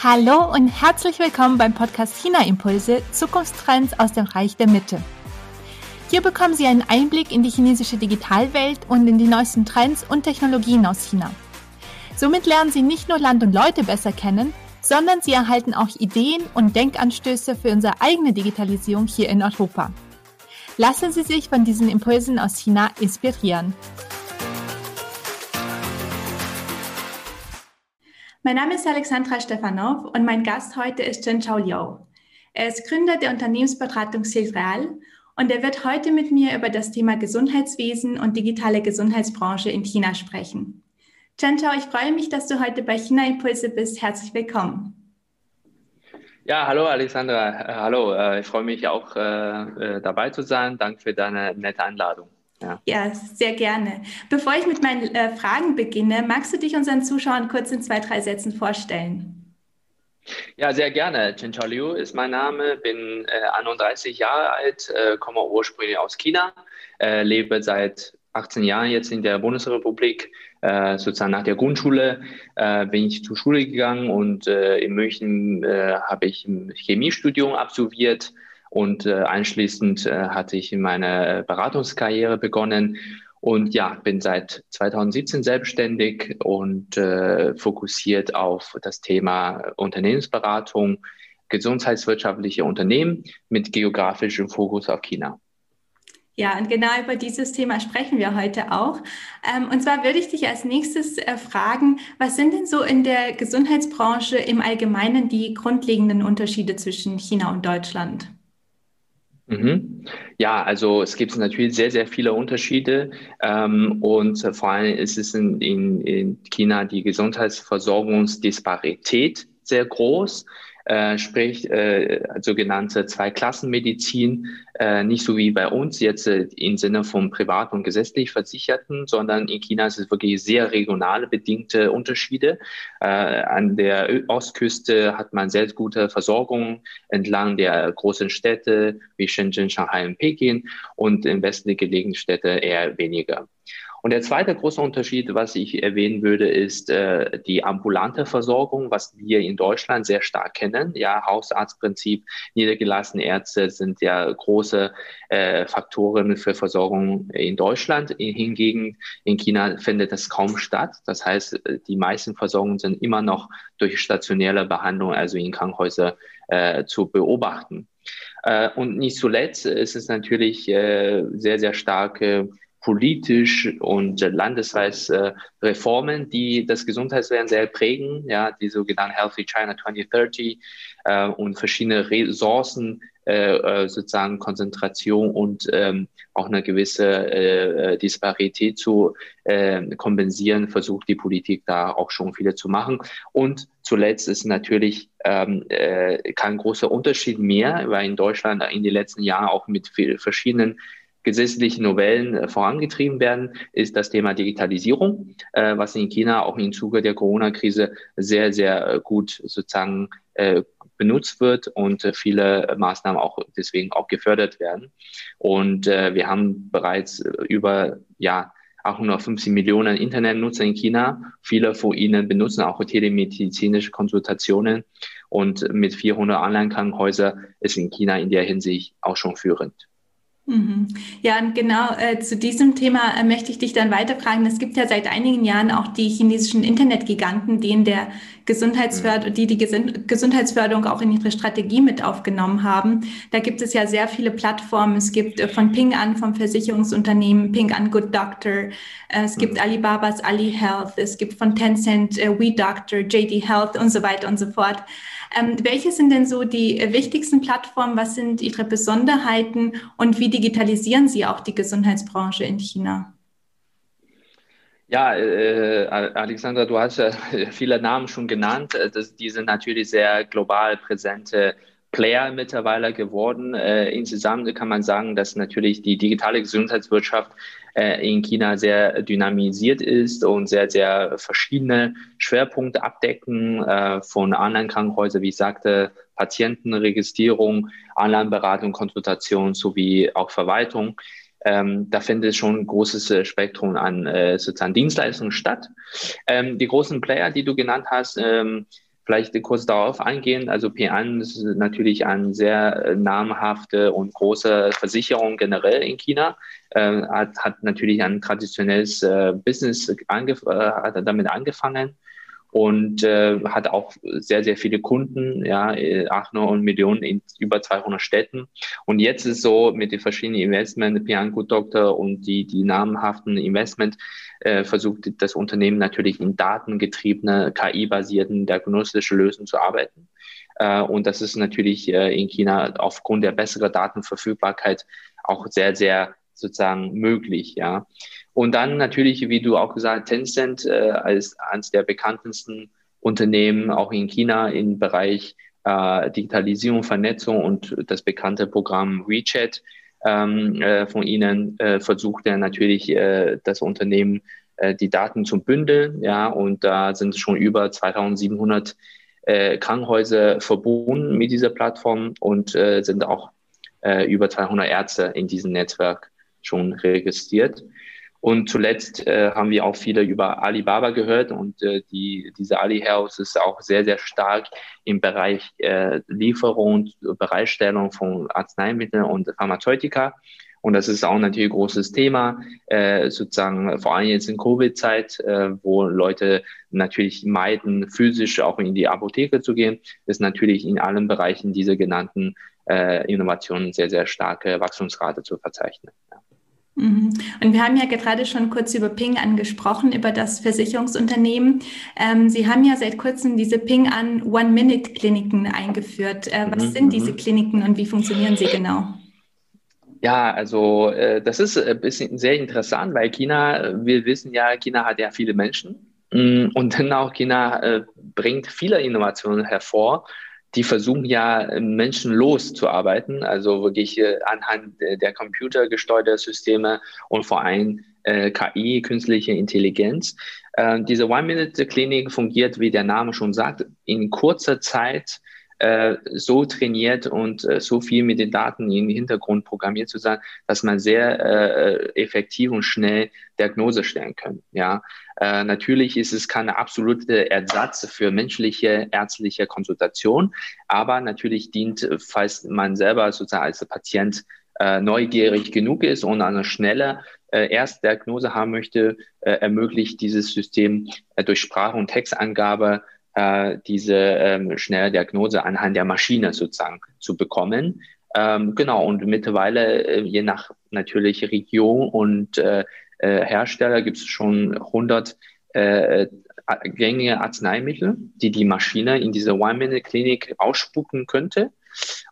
Hallo und herzlich willkommen beim Podcast China Impulse Zukunftstrends aus dem Reich der Mitte. Hier bekommen Sie einen Einblick in die chinesische Digitalwelt und in die neuesten Trends und Technologien aus China. Somit lernen Sie nicht nur Land und Leute besser kennen, sondern Sie erhalten auch Ideen und Denkanstöße für unsere eigene Digitalisierung hier in Europa. Lassen Sie sich von diesen Impulsen aus China inspirieren. Mein Name ist Alexandra Stefanov und mein Gast heute ist Chen Chao Liu. Er ist Gründer der Unternehmensberatung Silreal und er wird heute mit mir über das Thema Gesundheitswesen und digitale Gesundheitsbranche in China sprechen. Chen Chao, ich freue mich, dass du heute bei China Impulse bist. Herzlich willkommen. Ja, hallo Alexandra, äh, hallo. Äh, ich freue mich auch äh, dabei zu sein. Danke für deine nette Einladung. Ja. ja, sehr gerne. Bevor ich mit meinen äh, Fragen beginne, magst du dich unseren Zuschauern kurz in zwei, drei Sätzen vorstellen? Ja, sehr gerne. Chen Chao Liu ist mein Name, bin äh, 31 Jahre alt, äh, komme ursprünglich aus China, äh, lebe seit 18 Jahren jetzt in der Bundesrepublik. Äh, sozusagen nach der Grundschule äh, bin ich zur Schule gegangen und in München habe ich ein Chemiestudium absolviert und äh, anschließend äh, hatte ich meine Beratungskarriere begonnen und ja, bin seit 2017 selbstständig und äh, fokussiert auf das Thema Unternehmensberatung, gesundheitswirtschaftliche Unternehmen mit geografischem Fokus auf China. Ja, und genau über dieses Thema sprechen wir heute auch. Ähm, und zwar würde ich dich als nächstes fragen, was sind denn so in der Gesundheitsbranche im Allgemeinen die grundlegenden Unterschiede zwischen China und Deutschland? Mhm. Ja, also es gibt natürlich sehr, sehr viele Unterschiede ähm, und vor allem ist es in, in, in China die Gesundheitsversorgungsdisparität sehr groß äh, sprich äh, sogenannte Zweiklassenmedizin, äh, nicht so wie bei uns jetzt äh, im Sinne von privat und gesetzlich Versicherten, sondern in China ist es wirklich sehr regionale bedingte Unterschiede. Äh, an der Ostküste hat man sehr gute Versorgung entlang der großen Städte wie Shenzhen, Shanghai und Peking und in westlich gelegenen Städte eher weniger. Und der zweite große Unterschied, was ich erwähnen würde, ist äh, die ambulante Versorgung, was wir in Deutschland sehr stark kennen. Ja, Hausarztprinzip, niedergelassene Ärzte sind ja große äh, Faktoren für Versorgung in Deutschland. Hingegen in China findet das kaum statt. Das heißt, die meisten Versorgungen sind immer noch durch stationäre Behandlung, also in Krankenhäusern, äh, zu beobachten. Äh, und nicht zuletzt ist es natürlich äh, sehr, sehr starke politisch und äh, Reformen, die das Gesundheitswesen sehr prägen, ja, die sogenannten Healthy China 2030 äh, und verschiedene Ressourcen, äh, äh, sozusagen Konzentration und ähm, auch eine gewisse äh, äh, Disparität zu äh, kompensieren, versucht die Politik da auch schon viele zu machen. Und zuletzt ist natürlich ähm, äh, kein großer Unterschied mehr, weil in Deutschland in den letzten Jahren auch mit verschiedenen gesetzlichen Novellen äh, vorangetrieben werden, ist das Thema Digitalisierung, äh, was in China auch im Zuge der Corona-Krise sehr, sehr äh, gut sozusagen benutzt wird und viele Maßnahmen auch deswegen auch gefördert werden. Und wir haben bereits über ja, 850 Millionen Internetnutzer in China. Viele von ihnen benutzen auch telemedizinische Konsultationen und mit 400 Online-Krankenhäusern ist in China in der Hinsicht auch schon führend. Mhm. Ja, und genau äh, zu diesem Thema äh, möchte ich dich dann weiterfragen. Es gibt ja seit einigen Jahren auch die chinesischen Internetgiganten, die in der Gesundheitsförderung, die die Gesundheitsförderung auch in ihre Strategie mit aufgenommen haben. Da gibt es ja sehr viele Plattformen. Es gibt äh, von Ping an vom Versicherungsunternehmen Ping an Good Doctor. Äh, es gibt mhm. Alibabas Ali Health. Es gibt von Tencent äh, We Doctor, JD Health und so weiter und so fort. Ähm, welche sind denn so die äh, wichtigsten Plattformen? Was sind Ihre Besonderheiten und wie digitalisieren Sie auch die Gesundheitsbranche in China? Ja, äh, Alexander, du hast ja viele Namen schon genannt. Äh, das, die sind natürlich sehr global präsente Player mittlerweile geworden. Äh, insgesamt kann man sagen, dass natürlich die digitale Gesundheitswirtschaft äh, in China sehr dynamisiert ist und sehr, sehr verschiedene Schwerpunkte abdecken, äh, von Online-Krankenhäusern, wie ich sagte, Patientenregistrierung, Online-Beratung, Konsultation sowie auch Verwaltung. Ähm, da findet schon ein großes äh, Spektrum an äh, sozusagen Dienstleistungen statt. Ähm, die großen Player, die du genannt hast, ähm, vielleicht kurz darauf eingehen. Also P1 ist natürlich eine sehr äh, namhafte und große Versicherung generell in China. Äh, hat, hat natürlich ein traditionelles äh, Business angef äh, hat damit angefangen und äh, hat auch sehr, sehr viele Kunden, ja, 800 Millionen in über 200 Städten. Und jetzt ist so mit den verschiedenen Investment, Pianco Doctor und die, die namhaften Investment, äh, versucht das Unternehmen natürlich in datengetriebene, KI-basierten diagnostischen Lösungen zu arbeiten. Äh, und das ist natürlich äh, in China aufgrund der besseren Datenverfügbarkeit auch sehr, sehr sozusagen möglich, ja. Und dann natürlich, wie du auch gesagt, Tencent äh, als eines der bekanntesten Unternehmen auch in China im Bereich äh, Digitalisierung, Vernetzung und das bekannte Programm WeChat ähm, äh, von ihnen äh, versucht er natürlich äh, das Unternehmen äh, die Daten zu bündeln, ja, und da sind schon über 2700 äh, Krankenhäuser verbunden mit dieser Plattform und sind auch über 200 Ärzte in diesem Netzwerk schon registriert. Und zuletzt äh, haben wir auch viele über Alibaba gehört und äh, die, diese Ali House ist auch sehr, sehr stark im Bereich äh, Lieferung, Bereitstellung von Arzneimitteln und Pharmazeutika. Und das ist auch natürlich ein großes Thema, äh, sozusagen vor allem jetzt in Covid-Zeit, äh, wo Leute natürlich meiden, physisch auch in die Apotheke zu gehen, ist natürlich in allen Bereichen diese genannten äh, Innovationen sehr, sehr starke Wachstumsrate zu verzeichnen. Ja. Mhm. Und wir haben ja gerade schon kurz über Ping angesprochen, über das Versicherungsunternehmen. Ähm, Sie haben ja seit kurzem diese Ping an One-Minute-Kliniken eingeführt. Äh, was mhm. sind diese mhm. Kliniken und wie funktionieren sie genau? Ja, also äh, das ist ein bisschen sehr interessant, weil China, wir wissen ja, China hat ja viele Menschen mm, und dann auch China äh, bringt viele Innovationen hervor die versuchen ja menschenlos zu arbeiten, also wirklich äh, anhand der computergesteuerten Systeme und vor allem äh, KI, künstliche Intelligenz. Äh, diese One-Minute-Klinik fungiert, wie der Name schon sagt, in kurzer Zeit äh, so trainiert und äh, so viel mit den Daten im Hintergrund programmiert zu sein, dass man sehr äh, effektiv und schnell Diagnose stellen kann. Ja, äh, natürlich ist es keine absolute Ersatz für menschliche ärztliche Konsultation, aber natürlich dient, falls man selber sozusagen als Patient äh, neugierig genug ist und eine schnelle äh, Erstdiagnose haben möchte, äh, ermöglicht dieses System äh, durch Sprache- und Textangabe äh, diese ähm, schnelle Diagnose anhand der Maschine sozusagen zu bekommen. Ähm, genau, und mittlerweile, äh, je nach natürlich Region und äh, äh, Hersteller, gibt es schon 100 äh, gängige Arzneimittel, die die Maschine in diese One-Minute-Klinik ausspucken könnte.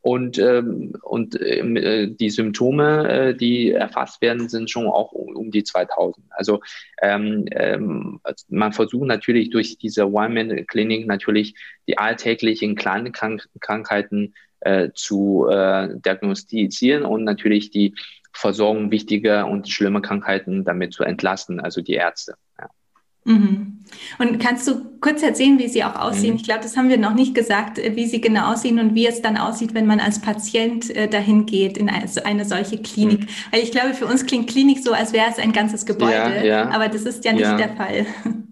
Und, ähm, und ähm, äh, die Symptome, äh, die erfasst werden, sind schon auch um, um die 2000. Also ähm, ähm, man versucht natürlich durch diese One-Man-Klinik natürlich die alltäglichen kleinen Krank Krankheiten äh, zu äh, diagnostizieren und natürlich die Versorgung wichtiger und schlimmer Krankheiten damit zu entlasten, also die Ärzte. Ja. Mhm. Und kannst du kurz erzählen, wie sie auch aussehen? Mhm. Ich glaube, das haben wir noch nicht gesagt, äh, wie sie genau aussehen und wie es dann aussieht, wenn man als Patient äh, dahin geht in eine, eine solche Klinik. Mhm. Weil ich glaube, für uns klingt Klinik so, als wäre es ein ganzes Gebäude, ja, ja. aber das ist ja nicht ja. der Fall.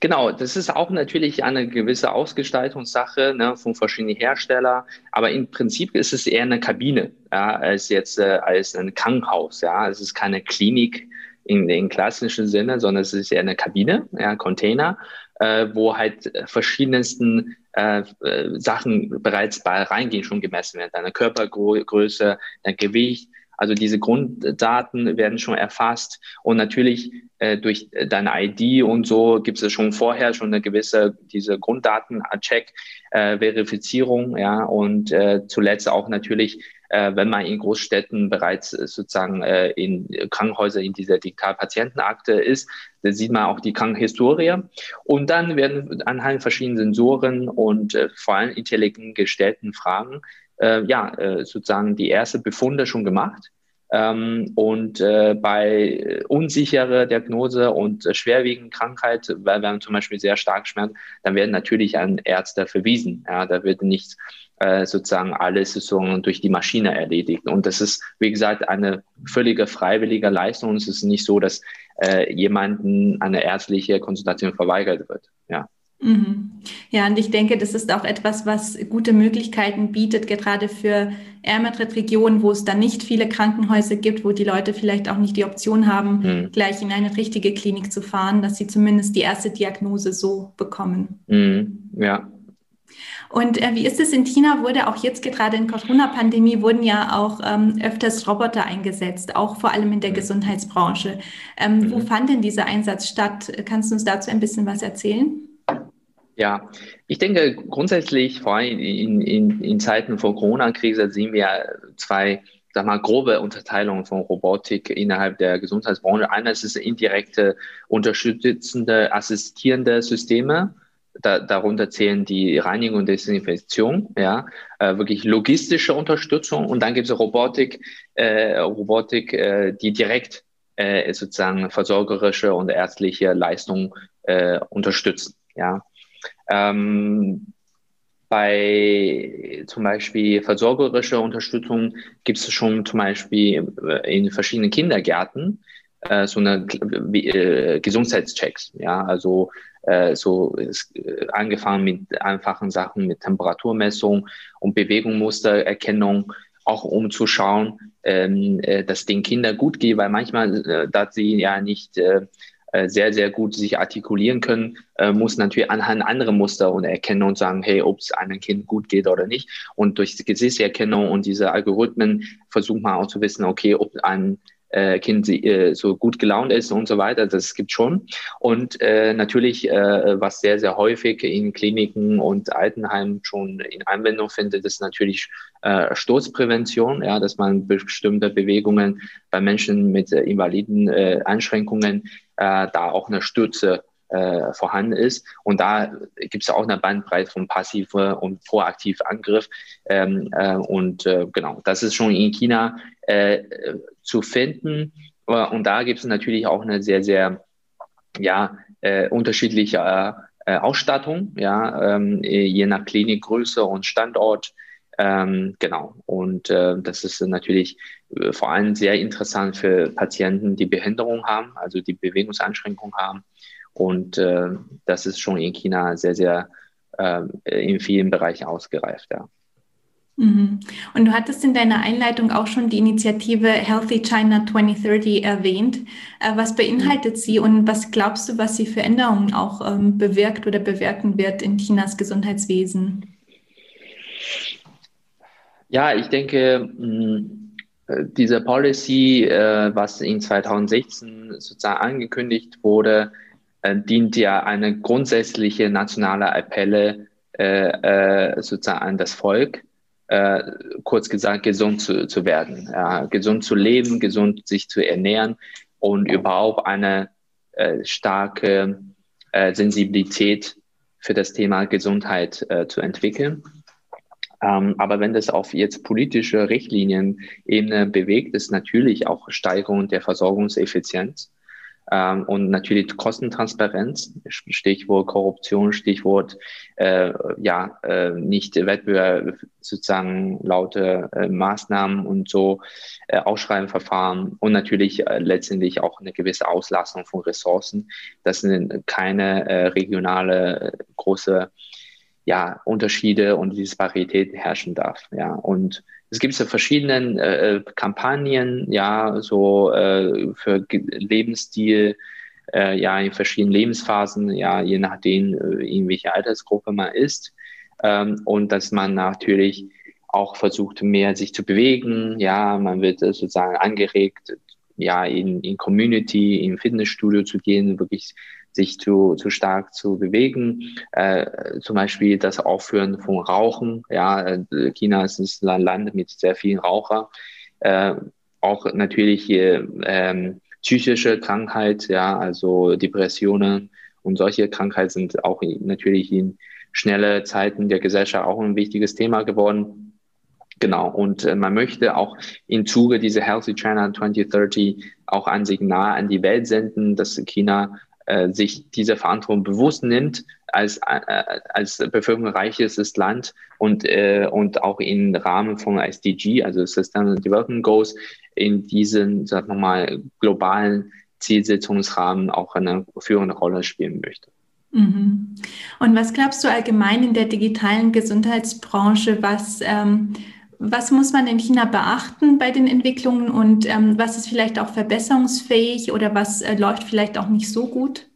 Genau, das ist auch natürlich eine gewisse Ausgestaltungssache ne, von verschiedenen Herstellern, aber im Prinzip ist es eher eine Kabine ja, als jetzt äh, als ein Krankenhaus. Ja, es ist keine Klinik in den klassischen Sinne, sondern es ist eher eine Kabine, ja, Container, äh, wo halt verschiedensten äh, äh, Sachen bereits bei reingehen, schon gemessen werden. Deine Körpergröße, dein Gewicht, also diese Grunddaten werden schon erfasst und natürlich äh, durch deine ID und so gibt es schon vorher schon eine gewisse diese Grunddaten-Check, äh, Verifizierung, ja und äh, zuletzt auch natürlich äh, wenn man in Großstädten bereits äh, sozusagen äh, in Krankenhäuser in dieser Digitalpatientenakte ist, da sieht man auch die Krankenhistorie. Und dann werden anhand verschiedenen Sensoren und äh, vor allem intelligent gestellten Fragen äh, ja, äh, sozusagen die erste Befunde schon gemacht. Ähm, und äh, bei unsicherer Diagnose und äh, schwerwiegenden Krankheit, weil wir haben zum Beispiel sehr stark Schmerz, dann werden natürlich an Ärzte verwiesen. Ja, da wird nicht äh, sozusagen alles so durch die Maschine erledigt. Und das ist, wie gesagt, eine völlige freiwillige Leistung. Es ist nicht so, dass äh, jemanden eine ärztliche Konsultation verweigert wird. Ja. Mhm. Ja, und ich denke, das ist auch etwas, was gute Möglichkeiten bietet, gerade für ärmere Regionen, wo es dann nicht viele Krankenhäuser gibt, wo die Leute vielleicht auch nicht die Option haben, mhm. gleich in eine richtige Klinik zu fahren, dass sie zumindest die erste Diagnose so bekommen. Mhm. Ja, und äh, wie ist es in China? Wurde auch jetzt gerade in Corona-Pandemie wurden ja auch ähm, öfters Roboter eingesetzt, auch vor allem in der mhm. Gesundheitsbranche. Ähm, mhm. Wo fand denn dieser Einsatz statt? Kannst du uns dazu ein bisschen was erzählen? Ja, ich denke grundsätzlich, vor allem in, in, in Zeiten von Corona-Krise, sehen wir zwei sag mal, grobe Unterteilungen von Robotik innerhalb der Gesundheitsbranche. Eines ist indirekte, unterstützende, assistierende Systeme da, darunter zählen die Reinigung und Desinfektion, ja, äh, wirklich logistische Unterstützung und dann gibt es Robotik, äh, Robotik, äh, die direkt äh, sozusagen versorgerische und ärztliche Leistungen äh, unterstützen, ja. Ähm, bei zum Beispiel versorgerischer Unterstützung gibt es schon zum Beispiel äh, in verschiedenen Kindergärten äh, so eine äh, Gesundheitschecks, ja, also äh, so ist, äh, angefangen mit einfachen Sachen mit Temperaturmessung und Bewegungsmustererkennung, auch um zu schauen, ähm, äh, dass den Kindern gut geht, weil manchmal, äh, da sie ja nicht sehr, sehr gut sich artikulieren können, muss natürlich anhand anderer Muster und erkennen und sagen, hey, ob es einem Kind gut geht oder nicht. Und durch die Gesichtserkennung und diese Algorithmen versucht man auch zu wissen, okay, ob ein äh, Kind äh, so gut gelaunt ist und so weiter. Das gibt schon. Und äh, natürlich, äh, was sehr, sehr häufig in Kliniken und Altenheimen schon in Anwendung findet, ist natürlich äh, Sturzprävention, ja, dass man bestimmte Bewegungen bei Menschen mit äh, invaliden äh, Einschränkungen äh, da auch eine Stütze äh, vorhanden ist. Und da gibt es auch eine Bandbreite von passiver und proaktiv Angriff. Ähm, äh, und äh, genau, das ist schon in China äh, zu finden. Äh, und da gibt es natürlich auch eine sehr, sehr ja, äh, unterschiedliche Ausstattung, ja, ähm, je nach Klinikgröße und Standort. Ähm, genau. Und äh, das ist natürlich äh, vor allem sehr interessant für Patienten, die Behinderung haben, also die Bewegungseinschränkungen haben und äh, das ist schon in China sehr, sehr äh, in vielen Bereichen ausgereift, ja. Mhm. Und du hattest in deiner Einleitung auch schon die Initiative Healthy China 2030 erwähnt. Äh, was beinhaltet sie und was glaubst du, was sie für Änderungen auch ähm, bewirkt oder bewirken wird in Chinas Gesundheitswesen? Ja, ich denke, äh, diese Policy, äh, was in 2016 sozusagen angekündigt wurde, dient ja eine grundsätzliche nationale Appelle sozusagen an das Volk, äh, kurz gesagt, gesund zu, zu werden, ja, gesund zu leben, gesund sich zu ernähren und überhaupt eine äh, starke äh, Sensibilität für das Thema Gesundheit äh, zu entwickeln. Ähm, aber wenn das auf jetzt politische Richtlinien-Ebene bewegt, ist natürlich auch Steigerung der Versorgungseffizienz ähm, und natürlich Kostentransparenz, Stichwort Korruption, Stichwort äh, ja äh, nicht Wettbewerb sozusagen laute äh, Maßnahmen und so äh, Ausschreibenverfahren und natürlich äh, letztendlich auch eine gewisse Auslastung von Ressourcen. Das sind keine äh, regionale äh, große ja, Unterschiede und Disparitäten herrschen darf. Ja, und es gibt so verschiedene äh, Kampagnen, ja, so äh, für Lebensstil, äh, ja, in verschiedenen Lebensphasen, ja, je nachdem, äh, in welcher Altersgruppe man ist. Ähm, und dass man natürlich auch versucht, mehr sich zu bewegen. Ja, man wird sozusagen angeregt, ja, in, in Community, in Fitnessstudio zu gehen, wirklich sich zu, zu stark zu bewegen. Äh, zum Beispiel das Aufhören von Rauchen. Ja, äh, China ist ein Land mit sehr vielen Rauchern. Äh, auch natürlich hier, ähm, psychische Krankheit, ja, also Depressionen und solche Krankheiten sind auch natürlich in schnelle Zeiten der Gesellschaft auch ein wichtiges Thema geworden. Genau, und äh, man möchte auch im Zuge dieser Healthy China 2030 auch ein Signal an die Welt senden, dass China äh, sich dieser Verantwortung bewusst nimmt als, äh, als bevölkerungsreiches Land und, äh, und auch im Rahmen von SDG, also Sustainable Development Goals, in diesen, sagen wir mal, globalen Zielsetzungsrahmen auch eine führende Rolle spielen möchte. Mhm. Und was glaubst du allgemein in der digitalen Gesundheitsbranche? Was, ähm, was muss man in China beachten bei den Entwicklungen und ähm, was ist vielleicht auch verbesserungsfähig oder was äh, läuft vielleicht auch nicht so gut?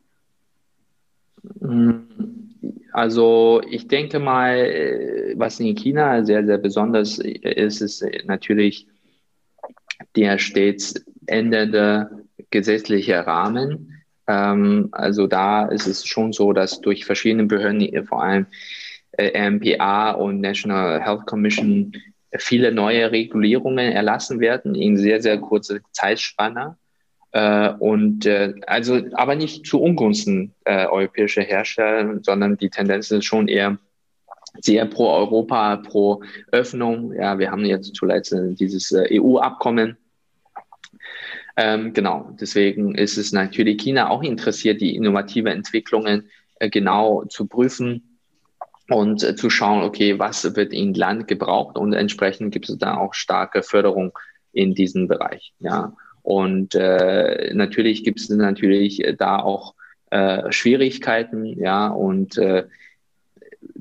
Also ich denke mal, äh, was in China sehr, sehr besonders ist, ist natürlich der stets ändernde gesetzliche Rahmen. Ähm, also da ist es schon so, dass durch verschiedene Behörden, vor allem äh, MPA und National Health Commission, viele neue Regulierungen erlassen werden in sehr, sehr kurzer Zeitspanne. Äh, und äh, also aber nicht zu Ungunsten äh, europäischer Hersteller, sondern die Tendenz ist schon eher sehr pro Europa, pro Öffnung. Ja, wir haben jetzt zuletzt äh, dieses EU-Abkommen ähm, genau, deswegen ist es natürlich China auch interessiert, die innovative Entwicklungen genau zu prüfen und äh, zu schauen, okay, was wird in Land gebraucht und entsprechend gibt es da auch starke Förderung in diesem Bereich. Ja, und äh, natürlich gibt es natürlich da auch äh, Schwierigkeiten, ja, und äh,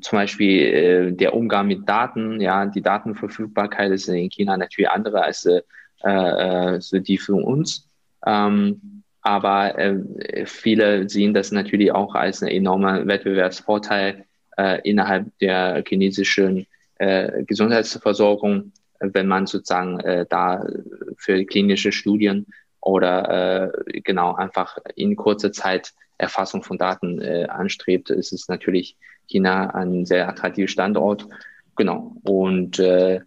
zum Beispiel äh, der Umgang mit Daten, ja, die Datenverfügbarkeit ist in China natürlich andere als äh, äh, die für uns. Ähm, aber äh, viele sehen das natürlich auch als einen enormen Wettbewerbsvorteil äh, innerhalb der chinesischen äh, Gesundheitsversorgung, wenn man sozusagen äh, da für klinische Studien oder äh, genau einfach in kurzer Zeit Erfassung von Daten äh, anstrebt, ist es natürlich China ein sehr attraktiver Standort. Genau. Und äh,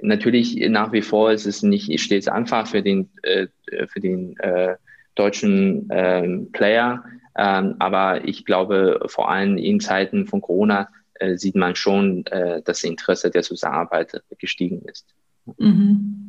natürlich nach wie vor ist es nicht stets einfach für den, äh, für den äh, deutschen äh, Player. Ähm, aber ich glaube, vor allem in Zeiten von Corona äh, sieht man schon, äh, dass das Interesse der Zusammenarbeit gestiegen ist. Mhm.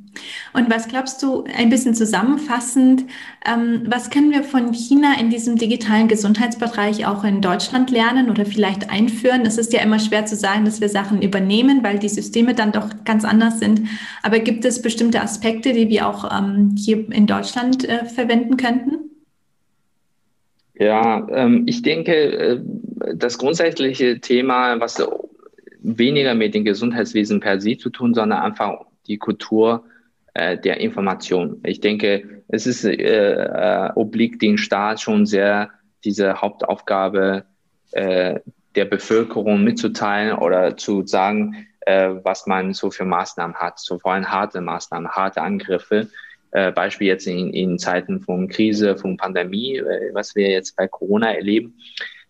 Und was glaubst du, ein bisschen zusammenfassend, ähm, was können wir von China in diesem digitalen Gesundheitsbereich auch in Deutschland lernen oder vielleicht einführen? Es ist ja immer schwer zu sagen, dass wir Sachen übernehmen, weil die Systeme dann doch ganz anders sind. Aber gibt es bestimmte Aspekte, die wir auch ähm, hier in Deutschland äh, verwenden könnten? Ja, ähm, ich denke, äh, das grundsätzliche Thema, was weniger mit dem Gesundheitswesen per se zu tun, sondern einfach die Kultur äh, der Information. Ich denke, es ist äh, äh, obliegt den Staat schon sehr, diese Hauptaufgabe äh, der Bevölkerung mitzuteilen oder zu sagen, äh, was man so für Maßnahmen hat, so vor allem harte Maßnahmen, harte Angriffe. Äh, Beispiel jetzt in, in Zeiten von Krise, von Pandemie, äh, was wir jetzt bei Corona erleben.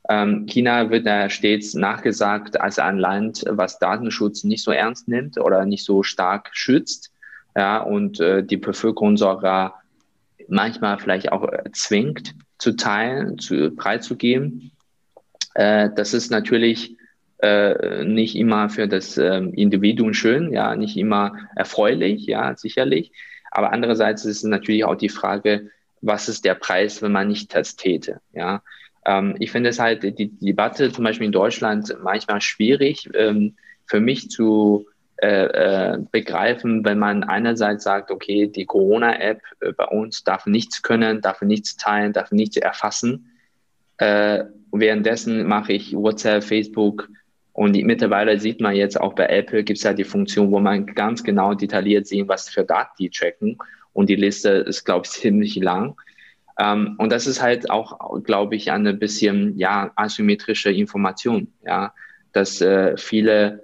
Ähm, China wird da stets nachgesagt als ein Land, was Datenschutz nicht so ernst nimmt oder nicht so stark schützt. Ja, und äh, die Bevölkerung sogar manchmal vielleicht auch zwingt zu teilen, zu preiszugeben. Äh, das ist natürlich nicht immer für das ähm, Individuum schön, ja, nicht immer erfreulich, ja, sicherlich. Aber andererseits ist es natürlich auch die Frage, was ist der Preis, wenn man nicht das täte, ja. Ähm, ich finde es halt die, die, Debatte zum Beispiel in Deutschland manchmal schwierig ähm, für mich zu äh, äh, begreifen, wenn man einerseits sagt, okay, die Corona-App äh, bei uns darf nichts können, darf nichts teilen, darf nichts erfassen. Äh, währenddessen mache ich WhatsApp, Facebook und die, mittlerweile sieht man jetzt auch bei Apple gibt es ja die Funktion, wo man ganz genau detailliert sehen, was für Daten die tracken. Und die Liste ist, glaube ich, ziemlich lang. Ähm, und das ist halt auch, glaube ich, eine bisschen ja asymmetrische Information, ja, dass äh, viele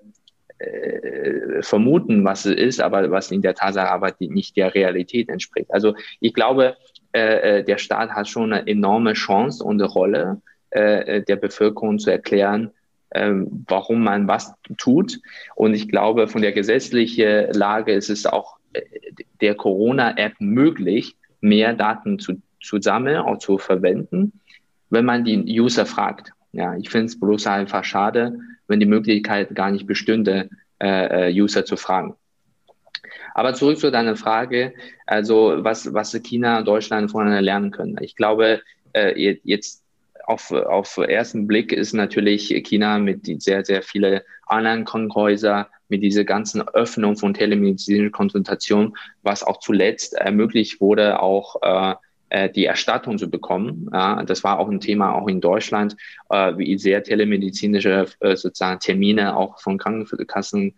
äh, vermuten, was es ist, aber was in der Tatsache aber die, nicht der Realität entspricht. Also ich glaube, äh, äh der Staat hat schon eine enorme Chance und eine Rolle äh, der Bevölkerung zu erklären, ähm, warum man was tut. Und ich glaube, von der gesetzlichen Lage ist es auch äh, der Corona-App möglich, mehr Daten zu zu sammeln, auch zu verwenden, wenn man die User fragt. Ja, ich finde es bloß einfach schade, wenn die Möglichkeit gar nicht bestünde, äh, äh, User zu fragen. Aber zurück zu deiner Frage, also was, was China und Deutschland voneinander lernen können. Ich glaube, äh, jetzt auf, auf ersten Blick ist natürlich China mit sehr, sehr vielen anderen Krankenhäusern, mit dieser ganzen Öffnung von telemedizinischen Konsultationen, was auch zuletzt ermöglicht wurde, auch äh, äh, die Erstattung zu bekommen. Ja, das war auch ein Thema auch in Deutschland, äh, wie sehr telemedizinische äh, sozusagen Termine auch von Krankenkassen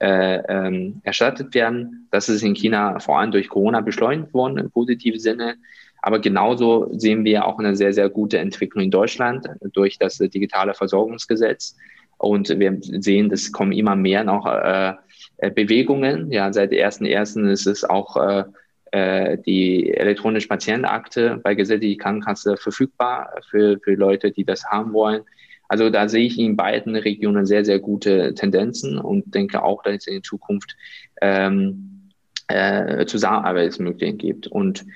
äh, ähm, erstattet werden. Das ist in China vor allem durch Corona beschleunigt worden im positiven Sinne. Aber genauso sehen wir auch eine sehr, sehr gute Entwicklung in Deutschland durch das digitale Versorgungsgesetz. Und wir sehen, es kommen immer mehr noch äh, Bewegungen. Ja, seit 1.1. ist es auch äh, äh, die elektronische Patientenakte bei gesetzlicher Krankenkasse verfügbar für, für Leute, die das haben wollen. Also da sehe ich in beiden Regionen sehr, sehr gute Tendenzen und denke auch, dass es in Zukunft ähm, äh, Zusammenarbeitsmöglichkeiten gibt. Und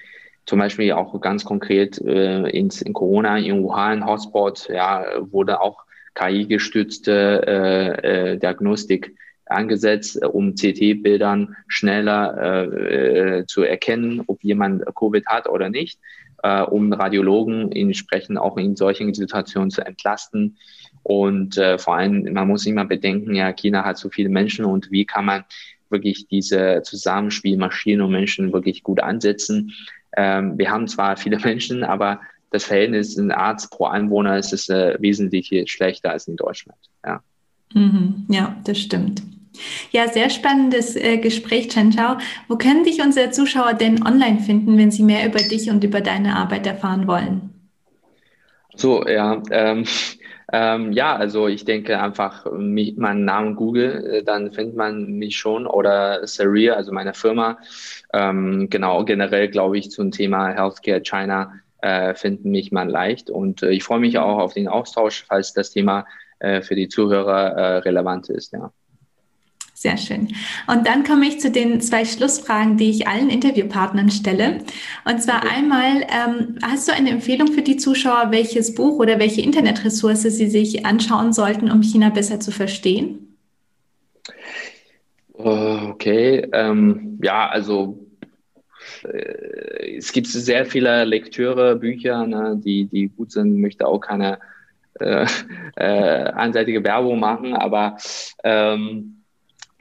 zum Beispiel auch ganz konkret äh, in, in Corona, in Wuhan, Hotspot, ja, wurde auch KI-gestützte äh, äh, Diagnostik angesetzt, um CT-Bildern schneller äh, äh, zu erkennen, ob jemand Covid hat oder nicht, äh, um Radiologen entsprechend auch in solchen Situationen zu entlasten. Und vor allem, man muss immer bedenken, ja, China hat so viele Menschen und wie kann man wirklich diese Zusammenspiel Maschinen und Menschen wirklich gut ansetzen. Ähm, wir haben zwar viele Menschen, aber das Verhältnis in Arzt pro Einwohner ist es äh, wesentlich schlechter als in Deutschland. Ja. Mhm, ja, das stimmt. Ja, sehr spannendes äh, Gespräch, Chen Chao. Wo können dich unsere Zuschauer denn online finden, wenn sie mehr über dich und über deine Arbeit erfahren wollen? So, ja, ähm, ähm, ja, also ich denke einfach mich, meinen Namen Google, äh, dann findet man mich schon oder Saria, also meine Firma. Ähm, genau, generell glaube ich zum Thema Healthcare China äh, finden mich man leicht und äh, ich freue mich auch auf den Austausch, falls das Thema äh, für die Zuhörer äh, relevant ist. Ja. Sehr schön. Und dann komme ich zu den zwei Schlussfragen, die ich allen Interviewpartnern stelle. Und zwar okay. einmal, ähm, hast du eine Empfehlung für die Zuschauer, welches Buch oder welche Internetressource sie sich anschauen sollten, um China besser zu verstehen? Okay, ähm, ja, also äh, es gibt sehr viele Lektüre, Bücher, ne, die, die gut sind, möchte auch keine äh, äh, einseitige Werbung machen, aber ähm, äh,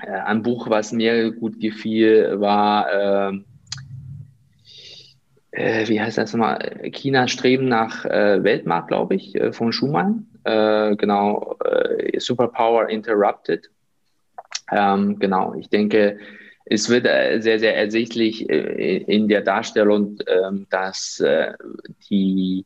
ein Buch, was mir gut gefiel, war, äh, äh, wie heißt das nochmal? China Streben nach äh, Weltmarkt, glaube ich, äh, von Schumann. Äh, genau, Superpower Interrupted. Ähm, genau, ich denke, es wird sehr, sehr ersichtlich in der Darstellung, ähm, dass die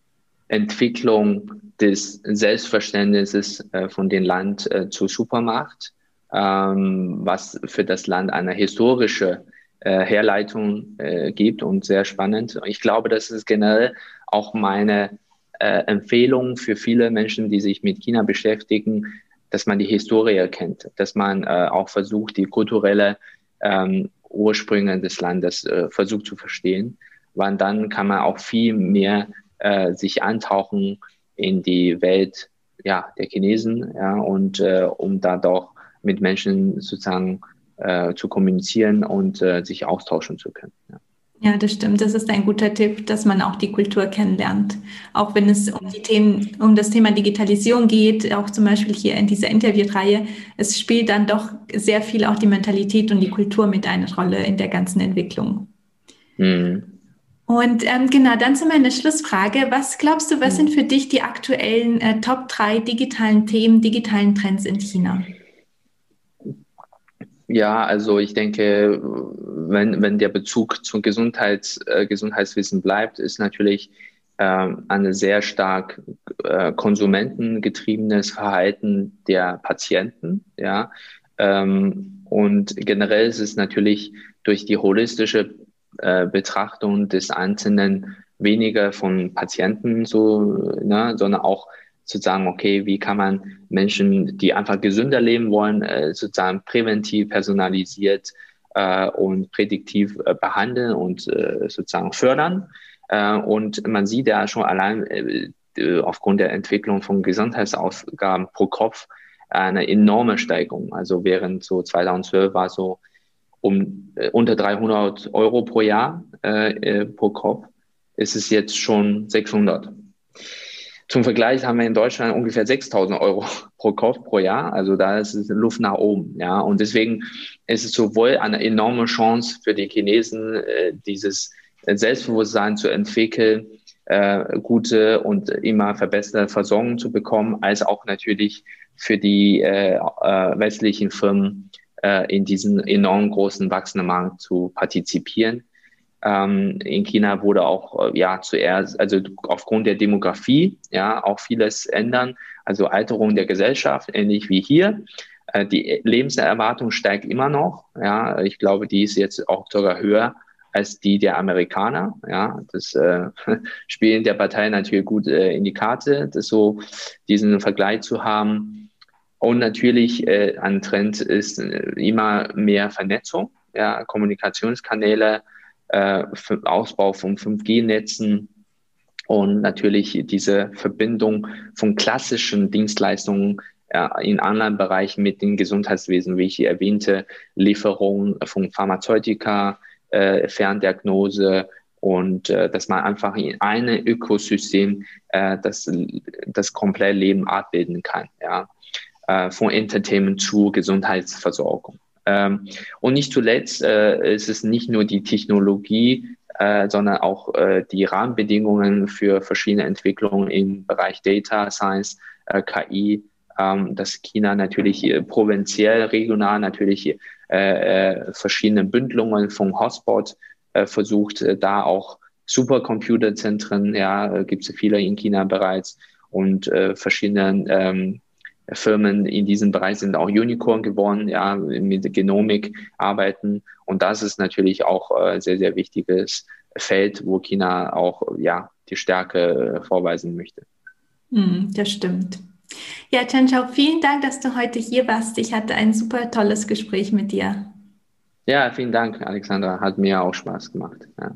Entwicklung des Selbstverständnisses von dem Land zur Supermacht ähm, was für das Land eine historische äh, Herleitung äh, gibt und sehr spannend. Ich glaube, das ist generell auch meine äh, Empfehlung für viele Menschen, die sich mit China beschäftigen, dass man die Historie kennt, dass man auch versucht, die kulturelle ähm, Ursprünge des Landes versucht zu verstehen, weil dann kann man auch viel mehr sich antauchen in die Welt ja, der Chinesen ja, und um da doch mit Menschen sozusagen äh, zu kommunizieren und äh, sich austauschen zu können. Ja. Ja, das stimmt. Das ist ein guter Tipp, dass man auch die Kultur kennenlernt. Auch wenn es um die Themen, um das Thema Digitalisierung geht, auch zum Beispiel hier in dieser Interviewreihe, es spielt dann doch sehr viel auch die Mentalität und die Kultur mit eine Rolle in der ganzen Entwicklung. Mhm. Und ähm, genau, dann zu meiner Schlussfrage. Was glaubst du, was mhm. sind für dich die aktuellen äh, Top 3 digitalen Themen, digitalen Trends in China? Ja, also ich denke, wenn, wenn der Bezug zum Gesundheits, äh, Gesundheitswissen bleibt, ist natürlich äh, ein sehr stark äh, konsumentengetriebenes Verhalten der Patienten. Ja, ähm, und generell ist es natürlich durch die holistische äh, Betrachtung des Einzelnen weniger von Patienten so, ne, sondern auch zu sagen, okay, wie kann man Menschen, die einfach gesünder leben wollen, äh, sozusagen präventiv, personalisiert äh, und prädiktiv äh, behandeln und sozusagen fördern. Und man sieht ja schon allein aufgrund der Entwicklung von Gesundheitsausgaben pro Kopf eine enorme Steigerung. Also während so 2012 war so um unter 300 Euro pro Jahr pro Kopf, ist es jetzt schon 600. Zum Vergleich haben wir in Deutschland ungefähr 6.000 Euro pro Kopf pro Jahr. Also da ist es Luft nach oben. Ja, und deswegen ist es sowohl eine enorme Chance für die Chinesen, äh, dieses Selbstbewusstsein zu entwickeln, äh, gute und immer verbesserte Versorgung zu bekommen, als auch natürlich für die äh, westlichen Firmen in diesen enorm großen wachsenden Markt zu partizipieren. Ähm, in China wurde auch äh, ja zuerst, also aufgrund der Demografie, ja, auch vieles ändern, also Alterung der Gesellschaft, ähnlich wie hier. Äh, die Lebenserwartung steigt immer noch. Ja, ich glaube, die ist jetzt auch sogar höher als die der Amerikaner. Ja, das äh, spielen der Partei natürlich gut äh, in die Karte, das so diesen Vergleich zu haben. Und natürlich äh, ein Trend ist äh, immer mehr Vernetzung, ja, Kommunikationskanäle, äh, Ausbau von 5G-Netzen und natürlich diese Verbindung von klassischen Dienstleistungen ja, in anderen Bereichen mit dem Gesundheitswesen, wie ich erwähnte, Lieferung von Pharmazeutika, äh, Ferndiagnose und äh, dass man einfach in einem Ökosystem äh, das, das komplette Leben abbilden kann, ja, äh, von Entertainment zu Gesundheitsversorgung. Ähm, und nicht zuletzt äh, ist es nicht nur die Technologie, äh, sondern auch äh, die Rahmenbedingungen für verschiedene Entwicklungen im Bereich Data Science, äh, KI, ähm, dass China natürlich äh, provinziell, regional natürlich äh, verschiedene Bündelungen vom Hotspot versucht, da auch Supercomputerzentren, ja, gibt es viele in China bereits und äh, verschiedene ähm, Firmen in diesem Bereich sind auch Unicorn geworden, ja, mit Genomik arbeiten. Und das ist natürlich auch äh, sehr, sehr wichtiges Feld, wo China auch, ja, die Stärke äh, vorweisen möchte. Hm, das stimmt. Ja, Chen Chao, vielen Dank, dass du heute hier warst. Ich hatte ein super tolles Gespräch mit dir. Ja, vielen Dank, Alexandra. Hat mir auch Spaß gemacht. Ja.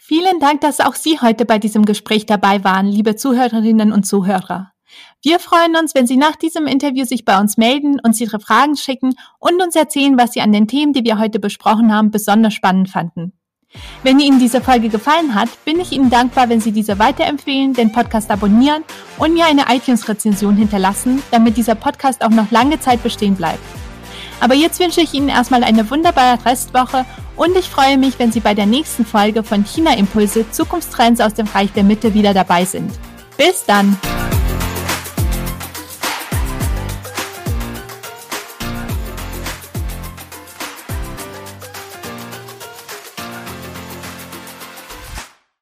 Vielen Dank, dass auch Sie heute bei diesem Gespräch dabei waren, liebe Zuhörerinnen und Zuhörer. Wir freuen uns, wenn Sie nach diesem Interview sich bei uns melden, uns Ihre Fragen schicken und uns erzählen, was Sie an den Themen, die wir heute besprochen haben, besonders spannend fanden. Wenn Ihnen diese Folge gefallen hat, bin ich Ihnen dankbar, wenn Sie diese weiterempfehlen, den Podcast abonnieren und mir eine iTunes-Rezension hinterlassen, damit dieser Podcast auch noch lange Zeit bestehen bleibt. Aber jetzt wünsche ich Ihnen erstmal eine wunderbare Restwoche und ich freue mich, wenn Sie bei der nächsten Folge von China Impulse Zukunftstrends aus dem Reich der Mitte wieder dabei sind. Bis dann!